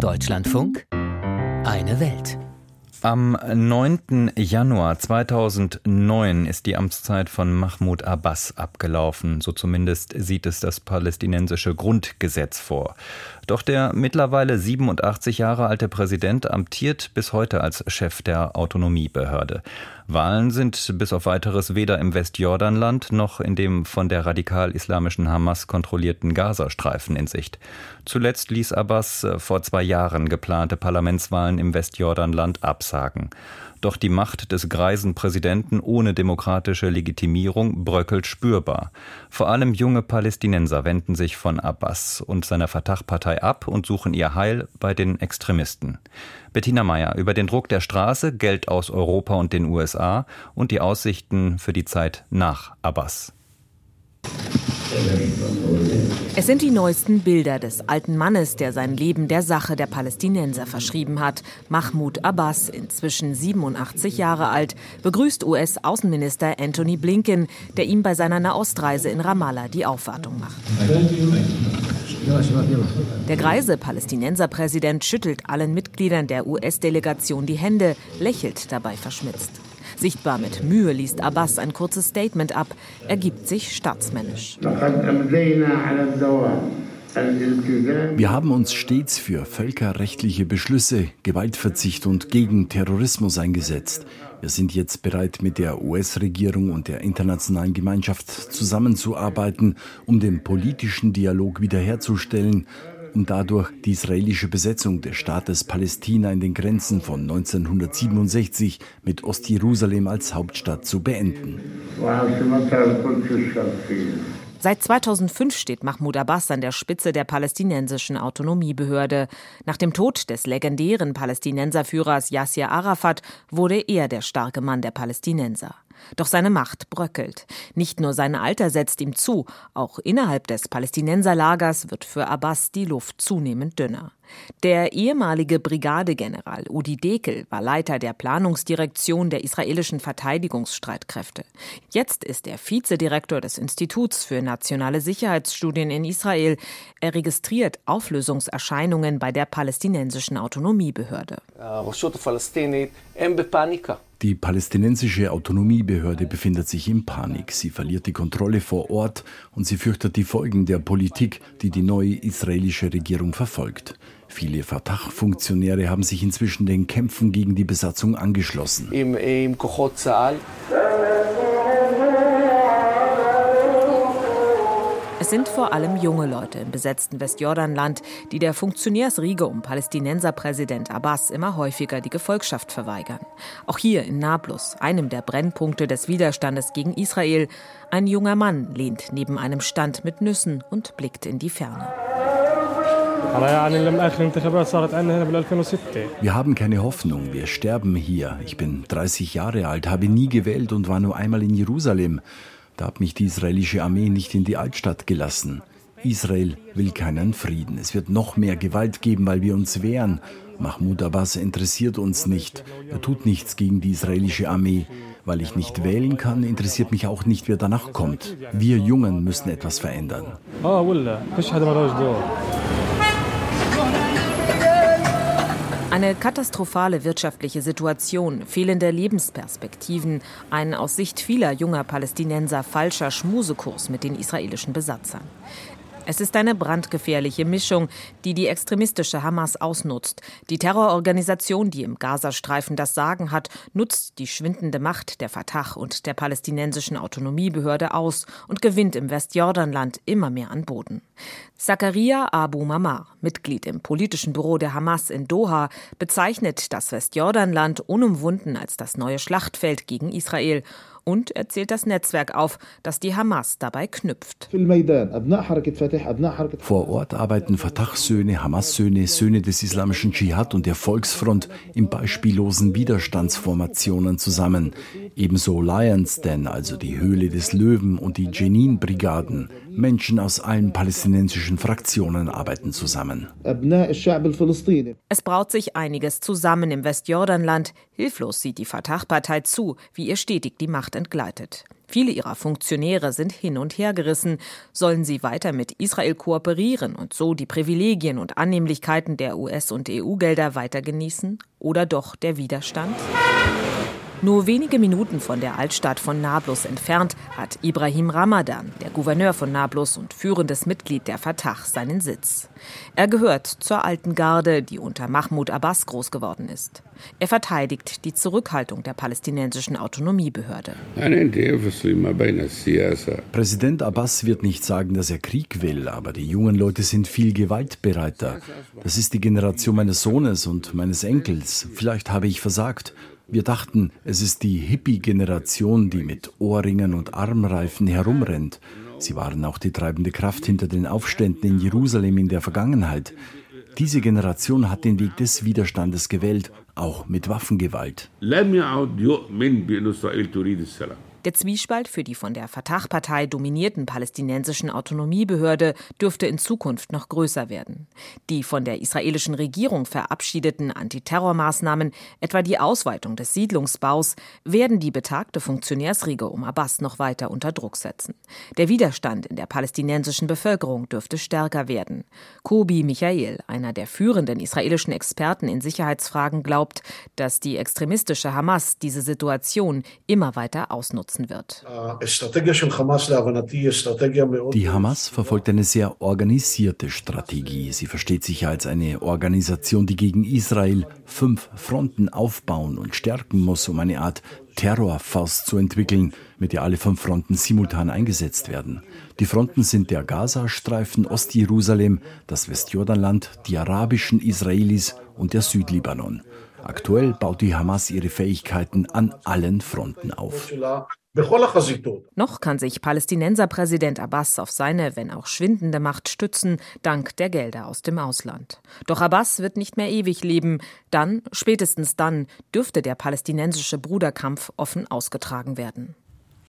Deutschlandfunk Eine Welt. Am 9. Januar 2009 ist die Amtszeit von Mahmoud Abbas abgelaufen, so zumindest sieht es das palästinensische Grundgesetz vor. Doch der mittlerweile 87 Jahre alte Präsident amtiert bis heute als Chef der Autonomiebehörde. Wahlen sind bis auf weiteres weder im Westjordanland noch in dem von der radikal-islamischen Hamas kontrollierten Gazastreifen in Sicht. Zuletzt ließ Abbas äh, vor zwei Jahren geplante Parlamentswahlen im Westjordanland absagen. Doch die Macht des greisen Präsidenten ohne demokratische Legitimierung bröckelt spürbar. Vor allem junge Palästinenser wenden sich von Abbas und seiner Fatah-Partei ab und suchen ihr Heil bei den Extremisten. Bettina Meyer über den Druck der Straße, Geld aus Europa und den USA und die Aussichten für die Zeit nach Abbas. Es sind die neuesten Bilder des alten Mannes, der sein Leben der Sache der Palästinenser verschrieben hat. Mahmoud Abbas, inzwischen 87 Jahre alt, begrüßt US-Außenminister Anthony Blinken, der ihm bei seiner Nahostreise in Ramallah die Aufwartung macht. Der greise Palästinenserpräsident schüttelt allen Mitgliedern der US-Delegation die Hände, lächelt dabei verschmitzt. Sichtbar mit Mühe liest Abbas ein kurzes Statement ab. Er gibt sich staatsmännisch. Wir haben uns stets für völkerrechtliche Beschlüsse, Gewaltverzicht und gegen Terrorismus eingesetzt. Wir sind jetzt bereit, mit der US-Regierung und der internationalen Gemeinschaft zusammenzuarbeiten, um den politischen Dialog wiederherzustellen um dadurch die israelische Besetzung des Staates Palästina in den Grenzen von 1967 mit Ostjerusalem als Hauptstadt zu beenden. Seit 2005 steht Mahmoud Abbas an der Spitze der palästinensischen Autonomiebehörde. Nach dem Tod des legendären Palästinenserführers Yasser Arafat wurde er der starke Mann der Palästinenser. Doch seine Macht bröckelt. Nicht nur sein Alter setzt ihm zu, auch innerhalb des Palästinenserlagers wird für Abbas die Luft zunehmend dünner. Der ehemalige Brigadegeneral Udi Dekel war Leiter der Planungsdirektion der israelischen Verteidigungsstreitkräfte. Jetzt ist er Vizedirektor des Instituts für nationale Sicherheitsstudien in Israel. Er registriert Auflösungserscheinungen bei der palästinensischen Autonomiebehörde. Die palästinensische Autonomiebehörde befindet sich in Panik. Sie verliert die Kontrolle vor Ort und sie fürchtet die Folgen der Politik, die die neue israelische Regierung verfolgt. Viele Fatah-Funktionäre haben sich inzwischen den Kämpfen gegen die Besatzung angeschlossen. Im, im Es sind vor allem junge Leute im besetzten Westjordanland, die der Funktionärsriege um Palästinenserpräsident Abbas immer häufiger die Gefolgschaft verweigern. Auch hier in Nablus, einem der Brennpunkte des Widerstandes gegen Israel, ein junger Mann lehnt neben einem Stand mit Nüssen und blickt in die Ferne. Wir haben keine Hoffnung, wir sterben hier. Ich bin 30 Jahre alt, habe nie gewählt und war nur einmal in Jerusalem. Da hat mich die israelische Armee nicht in die Altstadt gelassen. Israel will keinen Frieden. Es wird noch mehr Gewalt geben, weil wir uns wehren. Mahmoud Abbas interessiert uns nicht. Er tut nichts gegen die israelische Armee. Weil ich nicht wählen kann, interessiert mich auch nicht, wer danach kommt. Wir Jungen müssen etwas verändern. Eine katastrophale wirtschaftliche Situation, fehlende Lebensperspektiven, ein aus Sicht vieler junger Palästinenser falscher Schmusekurs mit den israelischen Besatzern. Es ist eine brandgefährliche Mischung, die die extremistische Hamas ausnutzt. Die Terrororganisation, die im Gazastreifen das Sagen hat, nutzt die schwindende Macht der Fatah und der palästinensischen Autonomiebehörde aus und gewinnt im Westjordanland immer mehr an Boden. Zakaria Abu Mamar, Mitglied im politischen Büro der Hamas in Doha, bezeichnet das Westjordanland unumwunden als das neue Schlachtfeld gegen Israel und er zählt das Netzwerk auf, das die Hamas dabei knüpft. Vor Ort arbeiten Fatah-Söhne, Hamas-Söhne, Söhne des islamischen Dschihad und der Volksfront in beispiellosen Widerstandsformationen zusammen. Ebenso Lions Den, also die Höhle des Löwen und die Jenin-Brigaden, Menschen aus allen palästinensischen Fraktionen arbeiten zusammen. Es braut sich einiges zusammen im Westjordanland. Hilflos sieht die Fatah-Partei zu, wie ihr stetig die Macht entgleitet. Viele ihrer Funktionäre sind hin und her gerissen. Sollen sie weiter mit Israel kooperieren und so die Privilegien und Annehmlichkeiten der US- und EU-Gelder weiter genießen? Oder doch der Widerstand? Nur wenige Minuten von der Altstadt von Nablus entfernt hat Ibrahim Ramadan, der Gouverneur von Nablus und führendes Mitglied der Fatah, seinen Sitz. Er gehört zur alten Garde, die unter Mahmoud Abbas groß geworden ist. Er verteidigt die Zurückhaltung der palästinensischen Autonomiebehörde. Präsident Abbas wird nicht sagen, dass er Krieg will, aber die jungen Leute sind viel gewaltbereiter. Das ist die Generation meines Sohnes und meines Enkels. Vielleicht habe ich versagt. Wir dachten, es ist die Hippie-Generation, die mit Ohrringen und Armreifen herumrennt. Sie waren auch die treibende Kraft hinter den Aufständen in Jerusalem in der Vergangenheit. Diese Generation hat den Weg des Widerstandes gewählt, auch mit Waffengewalt. Der Zwiespalt für die von der Fatah-Partei dominierten palästinensischen Autonomiebehörde dürfte in Zukunft noch größer werden. Die von der israelischen Regierung verabschiedeten Antiterrormaßnahmen, etwa die Ausweitung des Siedlungsbaus, werden die betagte Funktionärsriege um Abbas noch weiter unter Druck setzen. Der Widerstand in der palästinensischen Bevölkerung dürfte stärker werden. Kobi Michael, einer der führenden israelischen Experten in Sicherheitsfragen, glaubt, dass die extremistische Hamas diese Situation immer weiter ausnutzt nutzen wird. Die Hamas verfolgt eine sehr organisierte Strategie. Sie versteht sich als eine Organisation, die gegen Israel fünf Fronten aufbauen und stärken muss, um eine Art Terrorfaust zu entwickeln, mit der alle fünf Fronten simultan eingesetzt werden. Die Fronten sind der Gazastreifen, Ostjerusalem, das Westjordanland, die arabischen Israelis und der Südlibanon. Aktuell baut die Hamas ihre Fähigkeiten an allen Fronten auf. Noch kann sich Palästinenserpräsident Abbas auf seine, wenn auch schwindende Macht stützen, dank der Gelder aus dem Ausland. Doch Abbas wird nicht mehr ewig leben. Dann, spätestens dann, dürfte der palästinensische Bruderkampf offen ausgetragen werden.